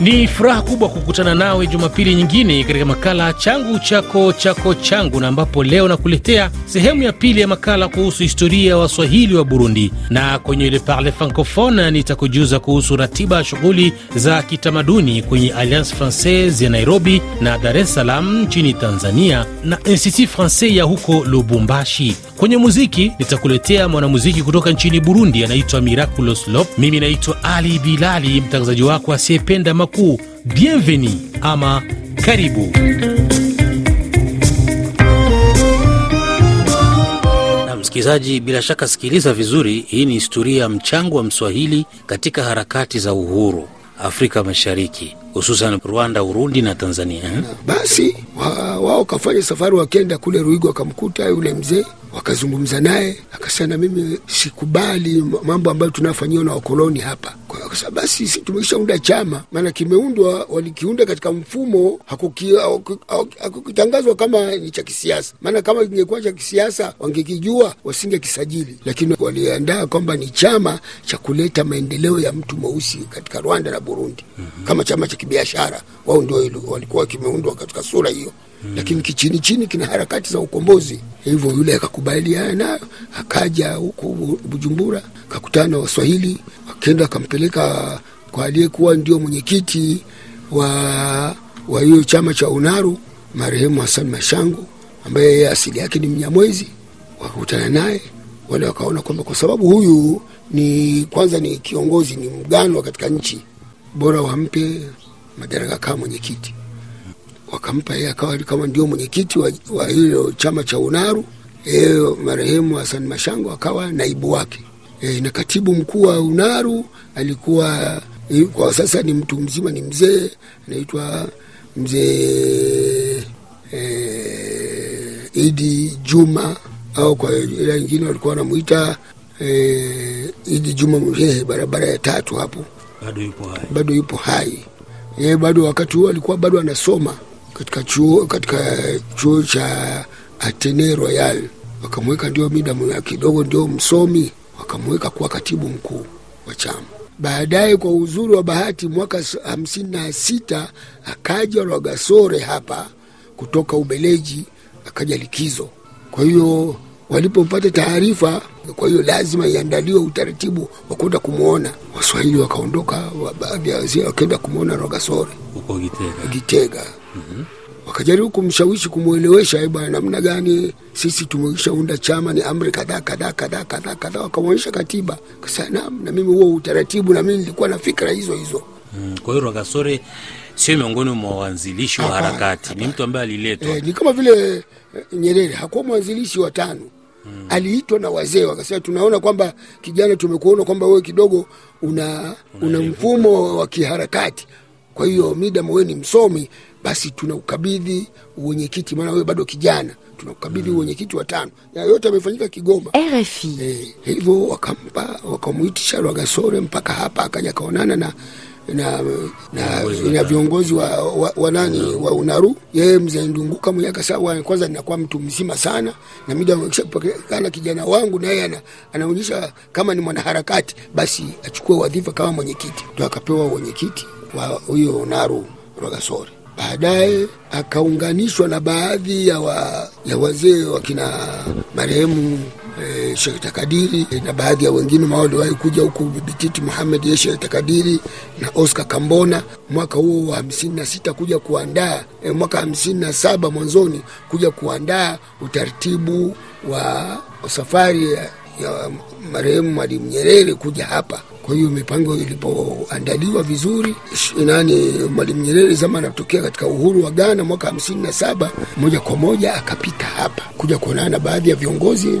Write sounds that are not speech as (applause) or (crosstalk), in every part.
Ni furaha kubwa kukutana nawe Jumapili nyingine katika makala changu chako chako changu, na ambapo leo nakuletea sehemu ya pili ya makala kuhusu historia ya Waswahili wa Burundi, na kwenye Le Parle Francophone nitakujuza kuhusu ratiba ya shughuli za kitamaduni kwenye Alliance Francaise ya Nairobi na Dar es Salaam nchini Tanzania na Institut Francais ya huko Lubumbashi. Kwenye muziki nitakuletea mwanamuziki kutoka nchini Burundi anaitwa Miraculous Lop. Mimi naitwa Ali Bilali, mtangazaji wako asiyependa makuu. Bienveni ama karibu. Na msikilizaji, bila shaka sikiliza vizuri. Hii ni historia ya mchango wa Mswahili katika harakati za uhuru Afrika Mashariki, hususan Rwanda, Urundi na Tanzania? Basi wao wa kafanya safari, wakenda kule Ruigo, wakamkuta yule mzee, wakazungumza naye, akasema na mimi sikubali mambo ambayo tunafanyiwa na wakoloni hapa. Kwa sababu basi sisi tumeshaunda chama, maana kimeundwa, walikiunda katika mfumo, hakukitangazwa kama ni cha kisiasa. Maana kama kingekuwa cha kisiasa wangekijua, wasingekisajili, lakini waliandaa kwamba ni chama cha kuleta maendeleo ya mtu mweusi katika Rwanda na Burundi. mm -hmm. kama chama cha kibiashara, wao ndio walikuwa kimeundwa katika sura hiyo. Mm. Lakini kichini chini kina harakati za ukombozi. Hivyo yule akakubaliana nayo, akaja huku Bujumbura, kakutana Waswahili, akenda akampeleka kwa aliyekuwa ndio mwenyekiti wa wa hiyo chama cha Unaru, marehemu Hassan Mashangu, ambaye yeye asili yake ni Mnyamwezi. Wakakutana naye wale, wakaona kwamba kwa sababu huyu ni kwanza ni kiongozi, ni mganwa katika nchi, bora wampe madaraka kama mwenyekiti wakampa yeye akawa kama ndio mwenyekiti wa, wa hilo chama cha Unaru. Yeye marehemu Hassan Mashango akawa naibu wake. E, na katibu mkuu wa Unaru alikuwa e, kwa sasa ni mtu mzima, ni mzee anaitwa mzee e, Idi Juma au kwa ila nyingine walikuwa wanamuita e, Idi Juma Mhehe, barabara ya tatu hapo, bado yupo hai, bado yupo hai. Yeye, bado wakati huo alikuwa bado anasoma katika chuo katika chuo cha Atene Royal, wakamweka ndio mida kidogo ndio msomi, wakamweka kuwa katibu mkuu wa chama. Baadaye kwa uzuri wa bahati, mwaka hamsini na sita akaja Rwagasore hapa kutoka Ubeleji, akaja likizo. Kwa hiyo walipopata taarifa, kwa hiyo lazima iandaliwe utaratibu wa kwenda kumwona. Waswahili wakaondoka, baadhi ya wazee wakaenda kumwona Rwagasore huko Gitega, Gitega. Mm-hmm. Wakajaribu kumshawishi kumwelewesha, bwana, namna gani sisi tumeshaunda chama, ni amri kadhaa kadhaa kadhaa kadhaa kadhaa, wakamwonyesha katiba. Kasa na mimi huo utaratibu, na mimi nilikuwa na fikra hizo hizo. Mm, kwa hiyo Rwagasore sio miongoni mwa waanzilishi wa harakati, ni mtu ambaye aliletwa e, ni kama vile e, Nyerere hakuwa mwanzilishi wa tano Hmm. Aliitwa na wazee wakasema, tunaona kwamba kijana, tumekuona kwamba wewe kidogo una, una mfumo wa kiharakati, kwa hiyo midam, wewe ni msomi, basi tunaukabidhi uwenyekiti, maana wewe bado kijana, tunaukabidhi uwenyekiti wa tano. Ya yote amefanyika Kigoma RFI. Eh, hivyo wakampa wakamwitisha Rwagasore mpaka hapa, akaja kaonana na na na, na viongozi wa, wa, wa nani wa Unaru. Yeye mzee Ndunguka mwenye akasema kwanza, ninakuwa mtu mzima sana na mida akishapokana kijana wangu, na yeye anaonyesha kama ni mwanaharakati, basi achukue wadhifa kama mwenyekiti. Ndio akapewa mwenyekiti wa huyo Unaru Rwagasore. Baadaye akaunganishwa na baadhi ya, wa, ya wazee wakina marehemu E, Sheikh Takadiri e, na baadhi ya wengine mao waliwahi kuja huku Bibititi Muhammad ye Sheikh Takadiri na Oscar Kambona mwaka huo wa hamsini na sita kuja kuandaa e, mwaka hamsini na saba mwanzoni kuja kuandaa utaratibu wa safari ya, ya marehemu Mwalimu Nyerere kuja hapa. Kwa hiyo mipango ilipoandaliwa vizuri, nani Mwalimu Nyerere zama anatokea katika uhuru wa Ghana mwaka hamsini na saba moja kwa moja akapita hapa kuja kuonana na baadhi ya viongozi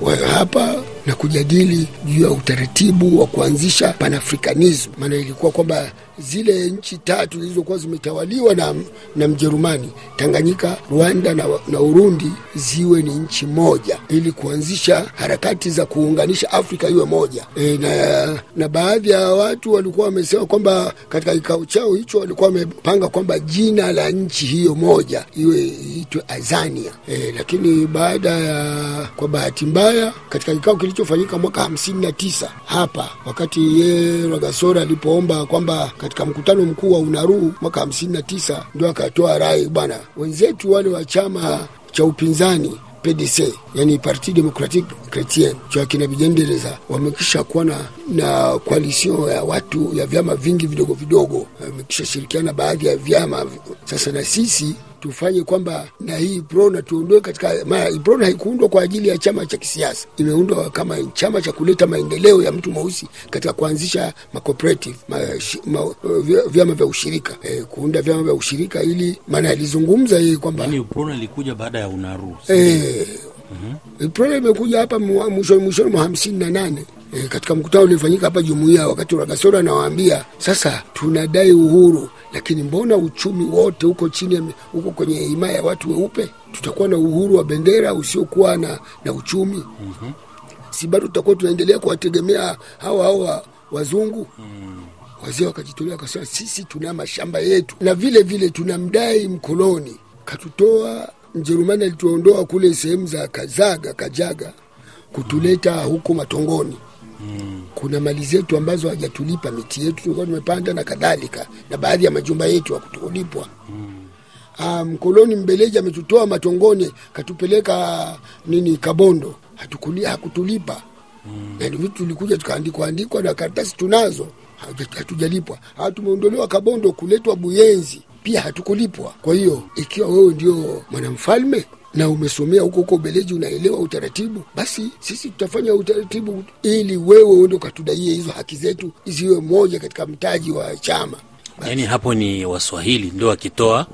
wa hapa na kujadili juu ya utaratibu wa kuanzisha panafricanism. Maana ilikuwa kwamba zile nchi tatu zilizokuwa zimetawaliwa na, na Mjerumani, Tanganyika, Rwanda na, na Urundi ziwe ni nchi moja, ili kuanzisha harakati za kuunganisha Afrika iwe moja. E, na, na baadhi ya watu walikuwa wamesema kwamba katika kikao chao hicho walikuwa wamepanga kwamba jina la nchi hiyo moja iwe iitwe Azania. E, lakini baada ya kwa bahati mbaya katika kikao kilicho kilichofanyika mwaka hamsini na tisa hapa, wakati ye Rwagasore alipoomba kwamba katika mkutano mkuu wa UNARU mwaka hamsini na tisa ndio akatoa rai, bwana, wenzetu wale wa chama cha upinzani PDC yani Parti Democratique Chretien cha kina Bijendereza wamekisha kuwa na, na koalisio ya watu ya vyama vingi vidogo vidogo, wamekisha shirikiana baadhi ya vyama. Sasa na sisi tufanye kwamba na hii prona tuondoe katika maana prona haikuundwa kwa ajili ya chama cha kisiasa, imeundwa kama chama cha kuleta maendeleo ya mtu mweusi katika kuanzisha macooperative ma, ma, vyama vya ushirika. E, kuunda vyama vya ushirika ili maana alizungumza yeye kwamba yani prona ilikuja baada ya unaru e, mm-hmm. Iprona imekuja hapa mwishoni mwishoni mwa hamsini na nane E, katika mkutano uliofanyika hapa jumuiya, wakati Rwagasore anawaambia sasa, tunadai uhuru, lakini mbona uchumi wote huko chini huko kwenye himaya ya watu weupe? Tutakuwa na uhuru wa bendera usiokuwa na, na uchumi mm-hmm. si bado tutakuwa tunaendelea kuwategemea hawa hawa wazungu mm. Wazee wakajitolea wakasema, sisi tuna mashamba yetu na vile vile tunamdai mkoloni, katutoa Mjerumani alituondoa kule sehemu za Kazaga Kajaga kutuleta huku Matongoni. Mm. Kuna mali zetu ambazo hajatulipa, miti yetu tulikuwa tumepanda na kadhalika, na baadhi ya majumba yetu hakukulipwa. Mm. Ah, mkoloni Mbeleji ametutoa Matongoni katupeleka nini Kabondo, hatukulia hakutulipa. Mm. Na vitu tulikuja tukaandikwa andikwa na karatasi tunazo, hatujalipwa. Ah, tumeondolewa Kabondo kuletwa Buyenzi, pia hatukulipwa. Kwa hiyo ikiwa wewe ndio mwanamfalme na umesomea huko huko Ubeleji, unaelewa utaratibu, basi sisi tutafanya utaratibu ili wewe uende ukatudaie hizo haki zetu ziwe moja katika mtaji wa chama. Yaani hapo ni Waswahili ndio wakitoa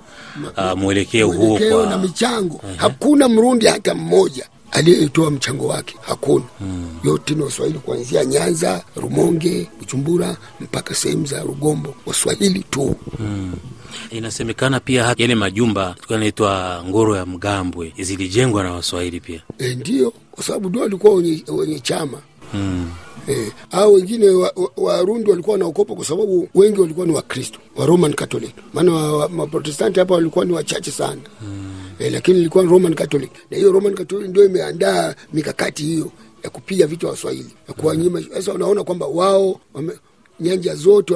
uh, mwelekeo huo kwa na michango. uh-huh. Hakuna Mrundi hata mmoja aliyetoa mchango wake, hakuna. hmm. Yote ni Waswahili kuanzia Nyanza, Rumonge, Bujumbura mpaka sehemu za Rugombo, Waswahili tu. hmm. Inasemekana pia yale majumba naitwa ngoro ya Mgambwe zilijengwa na Waswahili pia. E, ndio kwa sababu ndio walikuwa wenye, wenye chama hmm. E, au wengine Warundi wa, wa walikuwa wanaokopa kwa sababu wengi walikuwa ni Wakristo wa Roman Catholic, maana Waprotestanti hapa walikuwa ni wachache sana hmm. E, lakini ilikuwa Roman Catholic, na hiyo Roman Catholic ndio imeandaa mikakati hiyo ya kupiga vita Waswahili ya kuwanyima. Sasa unaona kwamba wao wame, nyanja zote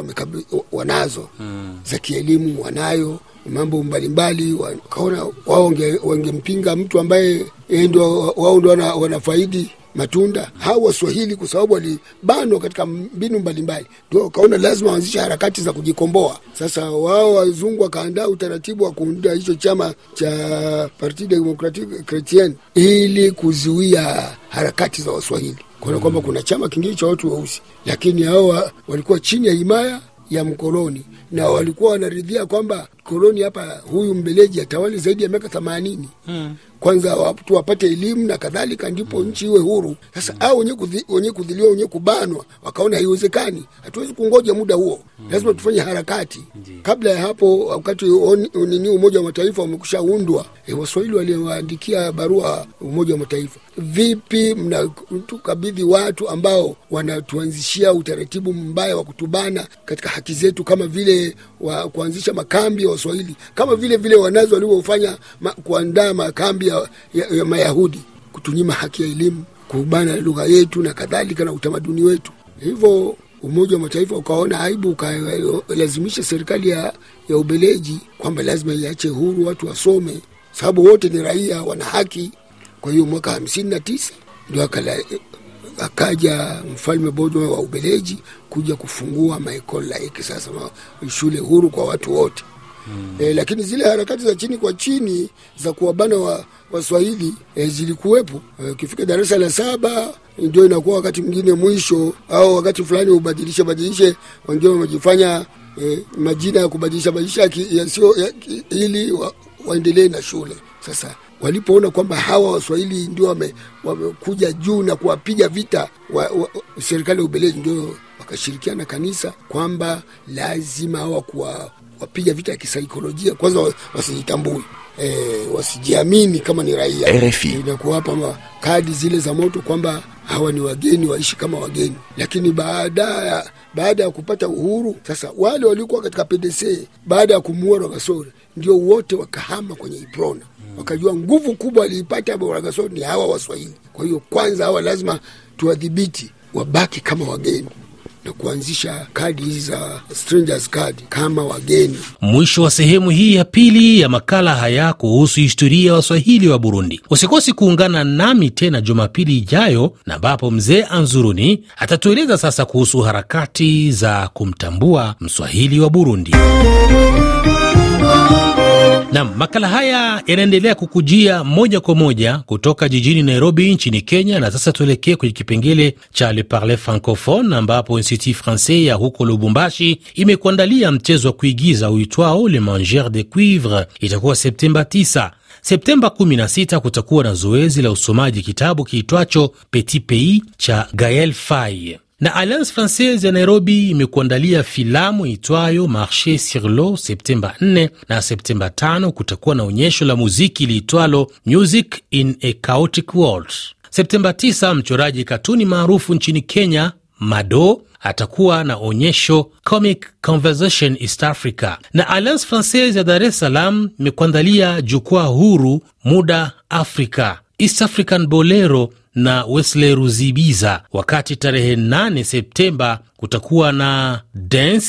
wanazo mm. za kielimu wanayo mambo mbalimbali, wakaona wao wangempinga mtu ambaye ndo wao ndo wana, wanafaidi matunda hao Waswahili kwa sababu walibanwa katika mbinu mbalimbali, ndio wakaona lazima waanzishe harakati za kujikomboa. Sasa wao wazungu wakaandaa utaratibu wa kuunda hicho chama cha Parti Democratique Chretien ili kuzuia harakati za Waswahili kuona kwamba kuna chama kingine cha watu weusi, lakini hao walikuwa chini ya himaya ya mkoloni na walikuwa wanaridhia kwamba koloni hapa, huyu mbeleji atawali zaidi ya miaka themanini hmm. Kwanza watu wapate elimu na kadhalika, ndipo nchi iwe huru. Sasa hmm. au wenye kuthi, wenye kudhiliwa wenye kubanwa wakaona haiwezekani, hatuwezi kungoja muda huo hmm. lazima tufanye harakati Ndi. Kabla ya hapo, wakati nini Umoja wa Mataifa umekushaundwa e, Waswahili waliwaandikia barua Umoja wa Mataifa, vipi mnatukabidhi watu ambao wanatuanzishia utaratibu mbaya wa kutubana katika haki zetu, kama vile wa kuanzisha makambi ya Waswahili, kama vile vile wanazi walivyofanya ma, kuandaa makambi ya, ya, ya Mayahudi, kutunyima haki ya elimu, kubana lugha yetu na kadhalika na utamaduni wetu. Hivyo Umoja wa Mataifa ukaona aibu, ukalazimisha serikali ya, ya Ubeleji kwamba lazima iache huru watu wasome, sababu wote ni raia, wana haki. Kwa hiyo mwaka hamsini na tisa ndio akaja mfalme Baudouin wa Ubeleji kuja kufungua maekole laiki, sasa shule huru kwa watu wote hmm. E, lakini zile harakati za chini kwa chini za kuwabana wa Waswahili e, zilikuwepo. Ukifika e, darasa la saba ndio inakuwa wakati mwingine mwisho au wakati fulani ubadilishe badilishe, wengine wamejifanya e, majina ya kubadilisha badilisha yasio ya, ili wa, waendelee na shule sasa walipoona kwamba hawa Waswahili ndio wamekuja wame juu na kuwapiga vita wa, wa, serikali ya Ubeleji, ndio wakashirikiana kanisa kwamba lazima hawa kuwa wapiga vita ya kisaikolojia. Kwanza, wasijitambui e, wasijiamini kama ni raia. Na kuwapa kadi zile za moto kwamba hawa ni wageni, waishi kama wageni. Lakini baada ya baada ya kupata uhuru sasa, wale waliokuwa katika PDC baada ya kumuua Rwagasore ndio wote wakahama kwenye Iprona, wakajua nguvu kubwa aliipata Rwagasore ni hawa Waswahili. Kwa hiyo kwanza hawa lazima tuwadhibiti, wabaki kama wageni na kuanzisha kadi hizi za strangers card kama wageni. Mwisho wa sehemu hii ya pili ya makala haya kuhusu historia ya Waswahili wa Burundi. Usikosi kuungana nami tena Jumapili ijayo, na ambapo mzee Anzuruni atatueleza sasa kuhusu harakati za kumtambua Mswahili wa Burundi. Nam, makala haya yanaendelea kukujia moja kwa moja kutoka jijini Nairobi nchini Kenya. Na sasa tuelekee kwenye kipengele cha Le Parle Francophone, ambapo Institut Francais ya huko Lubumbashi imekuandalia mchezo wa kuigiza uitwao Le Mangeur de Cuivre. Itakuwa Septemba 9. Septemba 16 kutakuwa na zoezi la usomaji kitabu kiitwacho Petit Pays cha Gael Faye na Alliance Francaise ya Nairobi imekuandalia filamu itwayo Marche sur l'eau Septemba 4 na Septemba 5 kutakuwa na onyesho la muziki liitwalo Music in a Chaotic World. Septemba 9 mchoraji katuni maarufu nchini Kenya Mado atakuwa na onyesho Comic Conversation East Africa, na Alliance Francaise ya Dar es Salaam imekuandalia jukwaa huru Muda Africa, East African Bolero na Wesley Ruzibiza, wakati tarehe 8 Septemba kutakuwa na Dance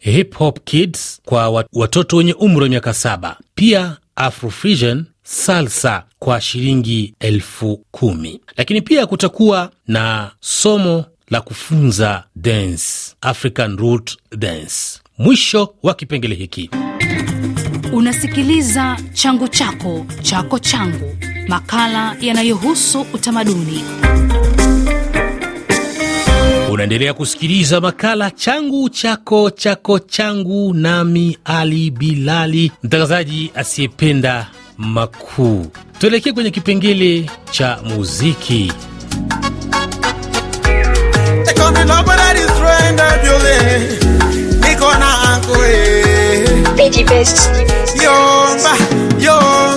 Hip Hop Kids kwa watoto wenye umri wa miaka saba, pia Afrofusion salsa kwa shilingi elfu kumi. Lakini pia kutakuwa na somo la kufunza dance, African Root Dance. Mwisho wa kipengele hiki. Unasikiliza changu chako chako changu, makala yanayohusu utamaduni. Unaendelea kusikiliza makala changu chako chako changu, nami Ali Bilali, mtangazaji asiyependa makuu. Tuelekee kwenye kipengele cha muziki. Yomba, yomba,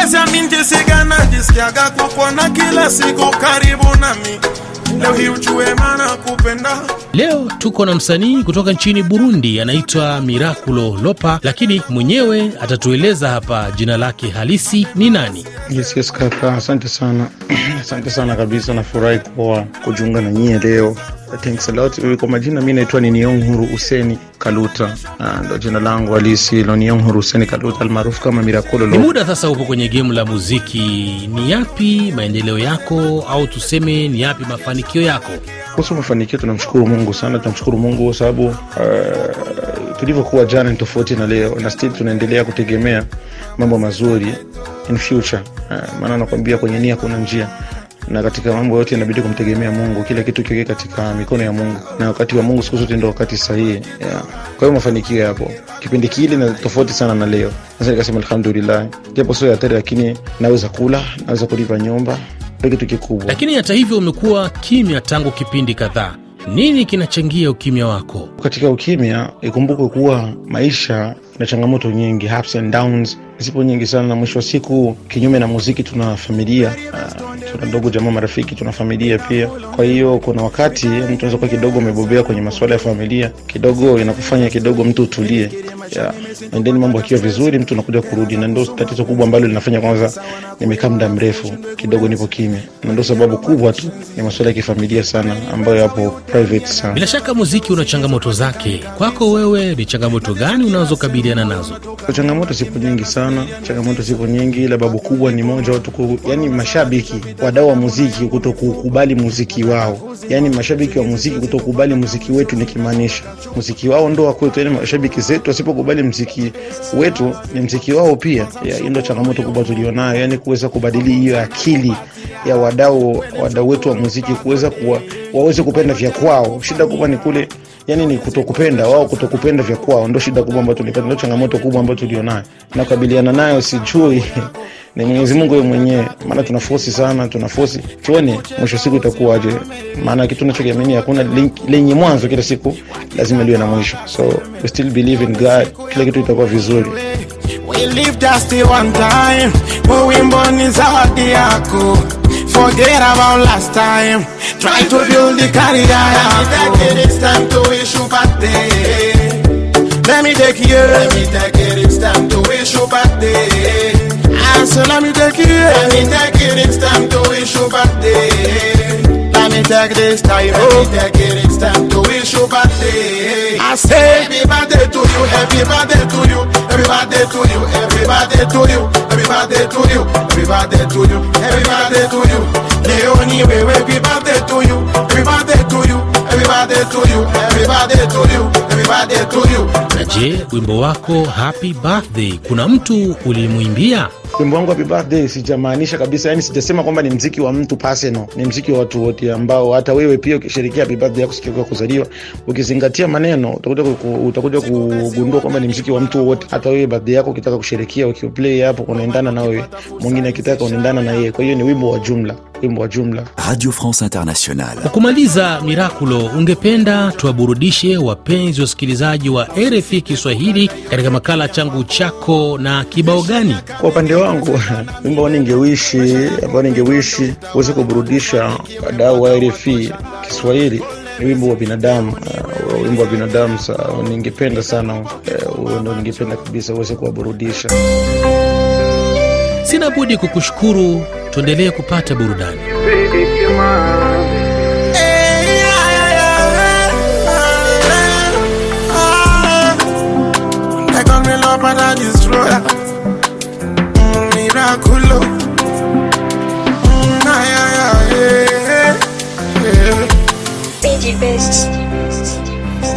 weza sigana, jisikiaga kukuona kila siku karibu nami leo hii ujue maana kupenda Leo tuko na msanii kutoka nchini Burundi anaitwa Miraculo Lopa, lakini mwenyewe atatueleza hapa jina lake halisi ni nani. Yes, yes, kaka, asante sana (clears throat) asante sana kabisa, nafurahi kuwa kujiunga na nyie leo. Thanks a lot. Kwa majina mi naitwa ni Nionghuru Huseni Kaluta, Ah, ndo jina langu halisi lo Nionghuru Huseni Kaluta almaarufu kama Mirakolo. Ni muda sasa upo kwenye gemu la muziki, ni yapi maendeleo yako au tuseme ni yapi mafanikio yako? Kuhusu mafanikio, tunamshukuru Mungu sana, tunamshukuru Mungu kwa sababu uh, tulivyokuwa jana ni tofauti na leo, na still tunaendelea kutegemea mambo mazuri in future. Uh, maana nakwambia kwenye nia kuna njia na katika mambo yote inabidi kumtegemea Mungu, kila kitu kiweke katika mikono ya Mungu, na wakati wa Mungu siku zote ndio wakati sahihi. Yeah. Kwa hiyo mafanikio yapo kipindi kile na tofauti sana na leo. Sasa nikasema alhamdulillah, japo sio hatari, lakini naweza kula, naweza kulipa nyumba, ndio kitu kikubwa. Lakini hata hivyo umekuwa kimya tangu kipindi kadhaa. Nini kinachangia ukimya wako? katika ukimya ikumbukwe kuwa maisha na changamoto nyingi ups and downs zipo nyingi sana na mwisho wa siku kinyume na muziki tuna familia. Uh, tuna ndugu jamaa marafiki tuna familia pia. Kwa hiyo kuna wakati mtu anaweza kuwa kidogo umebobea kwenye masuala ya familia. Kidogo inakufanya kidogo mtu utulie. Yeah. mambo akiwa vizuri mtu unakuja kurudi. Na ndo tatizo kubwa ambalo linafanya kwanza nimekaa muda mrefu kidogo nipo kimya. Na ndo sababu kubwa tu ni masuala ya kifamilia sana ambayo yapo private sana. Bila shaka muziki una changamoto zake. Kwako wewe, ni changamoto gani unazokabiliana nazo? Changamoto zipo nyingi sana, changamoto ziko nyingi, ila babu kubwa ni moja, watu yani mashabiki wadau wa muziki kutokukubali muziki wao, yani mashabiki wa muziki kutokubali muziki wetu, nikimaanisha muziki wao ndo wa yani mashabiki zetu wasipokubali muziki wetu ni muziki wao pia. Hiyo ndo changamoto kubwa tulionayo, yani kuweza kubadili hiyo akili ya wadau wadau wetu wa muziki kuweza kuwa waweze kupenda vya kwao. Shida kubwa ni kule yani ni kutokupenda wao, kutokupenda vya kwao, ndio shida kubwa ambayo tulipata, ndio changamoto kubwa ambayo tulionayo. Na nayo, sijui. (laughs) Ni Mwenyezi Mungu yeye mwenyewe, maana tuna sana, tuna tuone mwisho siku itakuwaje, maana kitu tunachokiamini hakuna lenye mwanzo, kila siku lazima liwe na mwisho, so we still believe in God, kila kitu itakuwa vizuri. We live just one time, wimbo ni zawadi yako forget about last time. Try to build the career. Let me take it, it's time to wish you birthday. Let me take you. Let me take it, it's time to wish you birthday. I said, let me take it. Let me take it, it's time to wish you birthday. Me take this time. Let me take it, it's time to wish you birthday. I say, happy birthday to you, happy birthday to you, happy birthday to you, happy birthday to you, happy birthday to you, happy birthday to you, happy birthday to you. Leonie, happy birthday to you, happy birthday to you, happy birthday to you, happy birthday to you, happy birthday to you. Na je, wimbo wako happy birthday kuna mtu ulimwimbia? Wimbo wangu happy birthday sijamaanisha kabisa yani sijasema kwamba ni mziki wa mtu personal ni mziki wa watu wote ambao hata wewe pia ukisherekea happy birthday yako siku ya kuzaliwa ukizingatia maneno utakuja utakuja kugundua kwamba ni mziki wa mtu wote hata wewe birthday yako ukitaka kusherekea ukiplay hapo unaendana na wewe mwingine akitaka unaendana na yeye kwa hiyo ni wimbo wa jumla wimbo wa jumla Radio France Internationale. Kwa kumaliza, Mirakulo, ungependa tuwaburudishe wapenzi wasikilizaji wa RFI Kiswahili katika makala changu chako na kibao gani? kwa upande wangu. Wimbo ningewishi ambao ningewishi uweze kuburudisha wadau wa RFI Kiswahili. Ni wimbo wa binadamu uh, wimbo wa binadamu sa ningependa sana uh, ndo ningependa kabisa uweze kuwaburudisha. Sina budi kukushukuru, tuendelee kupata burudani. Best.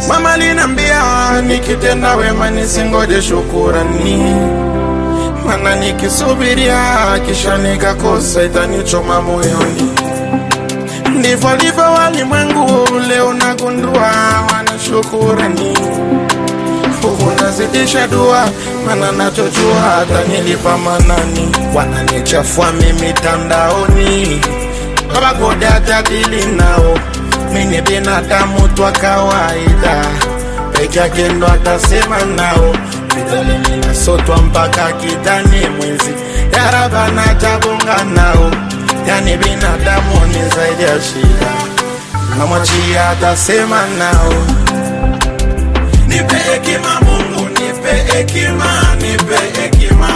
Mama linambia nikitenda wema nisingoje shukurani, mana nikisubiria kisha nikakosa itanichoma moyoni. Ndivyo livyo walimwengu, leo nagundua wana shukurani huku nazidisha dua, mana nachojua hata nilipa manani, wananichafua mimi tandaoni, baba gode atadili nao, mini binadamu twa kawaida, peke ndo atasema nao, vidole minasotwa mpaka kidani mwizi, yaraba natabonga nao, yani binadamu ni zaidi ya shida, namwachia atasema nao. Nipe hekima, nipe hekima,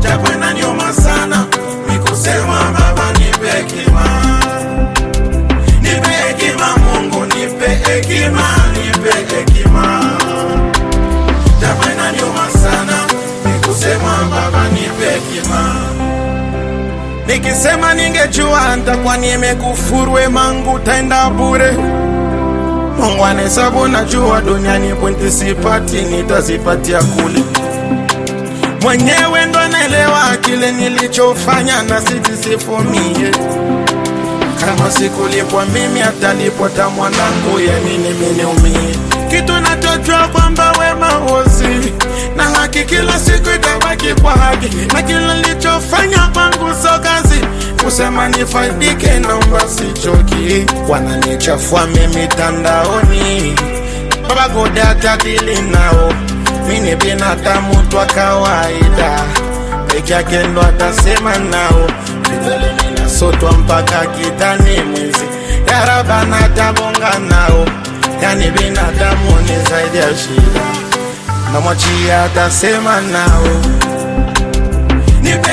japo inaniuma sana nikusema Baba, nipe hekima, nipe hekima Mungu, nipe hekima, nipe hekima, japo inaniuma sana nikusema Baba, nipe hekima. Nikisema ningejua ntakuwa nimekufuru, mangu taenda bure Mungu anahesabu najua duniani pointi sipati nitazipatia kule mwenyewe ndo anaelewa kile nilichofanya na sijisifumie kama sikulipwa mimi atalipota mwanangu, ya nini miniumie? kitu nachojua kwamba wema wozi na haki kila siku itabaki kwa haki na kila nilichofanya kazi kusema nifaidike naomba sichoki. Wananichafua mimi tandaoni baba gode atadili nao. Mini binadamu twa kawaida. Peke atasema nao. Vidole mpaka kitani mwizi. Yaraba natabonga nao. Yani binadamu ni zaidi ya shida. Namwachia atasema nao. Nipe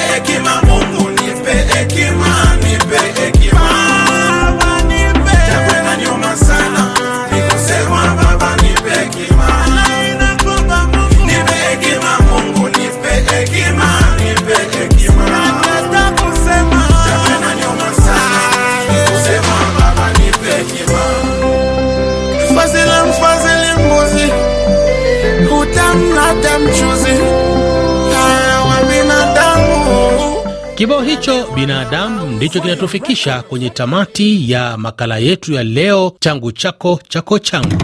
binadamu ndicho kinatufikisha kwenye tamati ya makala yetu ya leo, changu chako chako changu.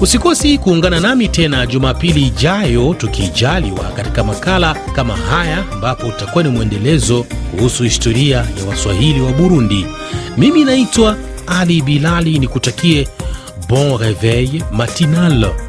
Usikosi kuungana nami tena Jumapili ijayo tukijaliwa, katika makala kama haya, ambapo utakuwa ni mwendelezo kuhusu historia ya Waswahili wa Burundi. Mimi naitwa Ali Bilali, nikutakie bon reveil matinal.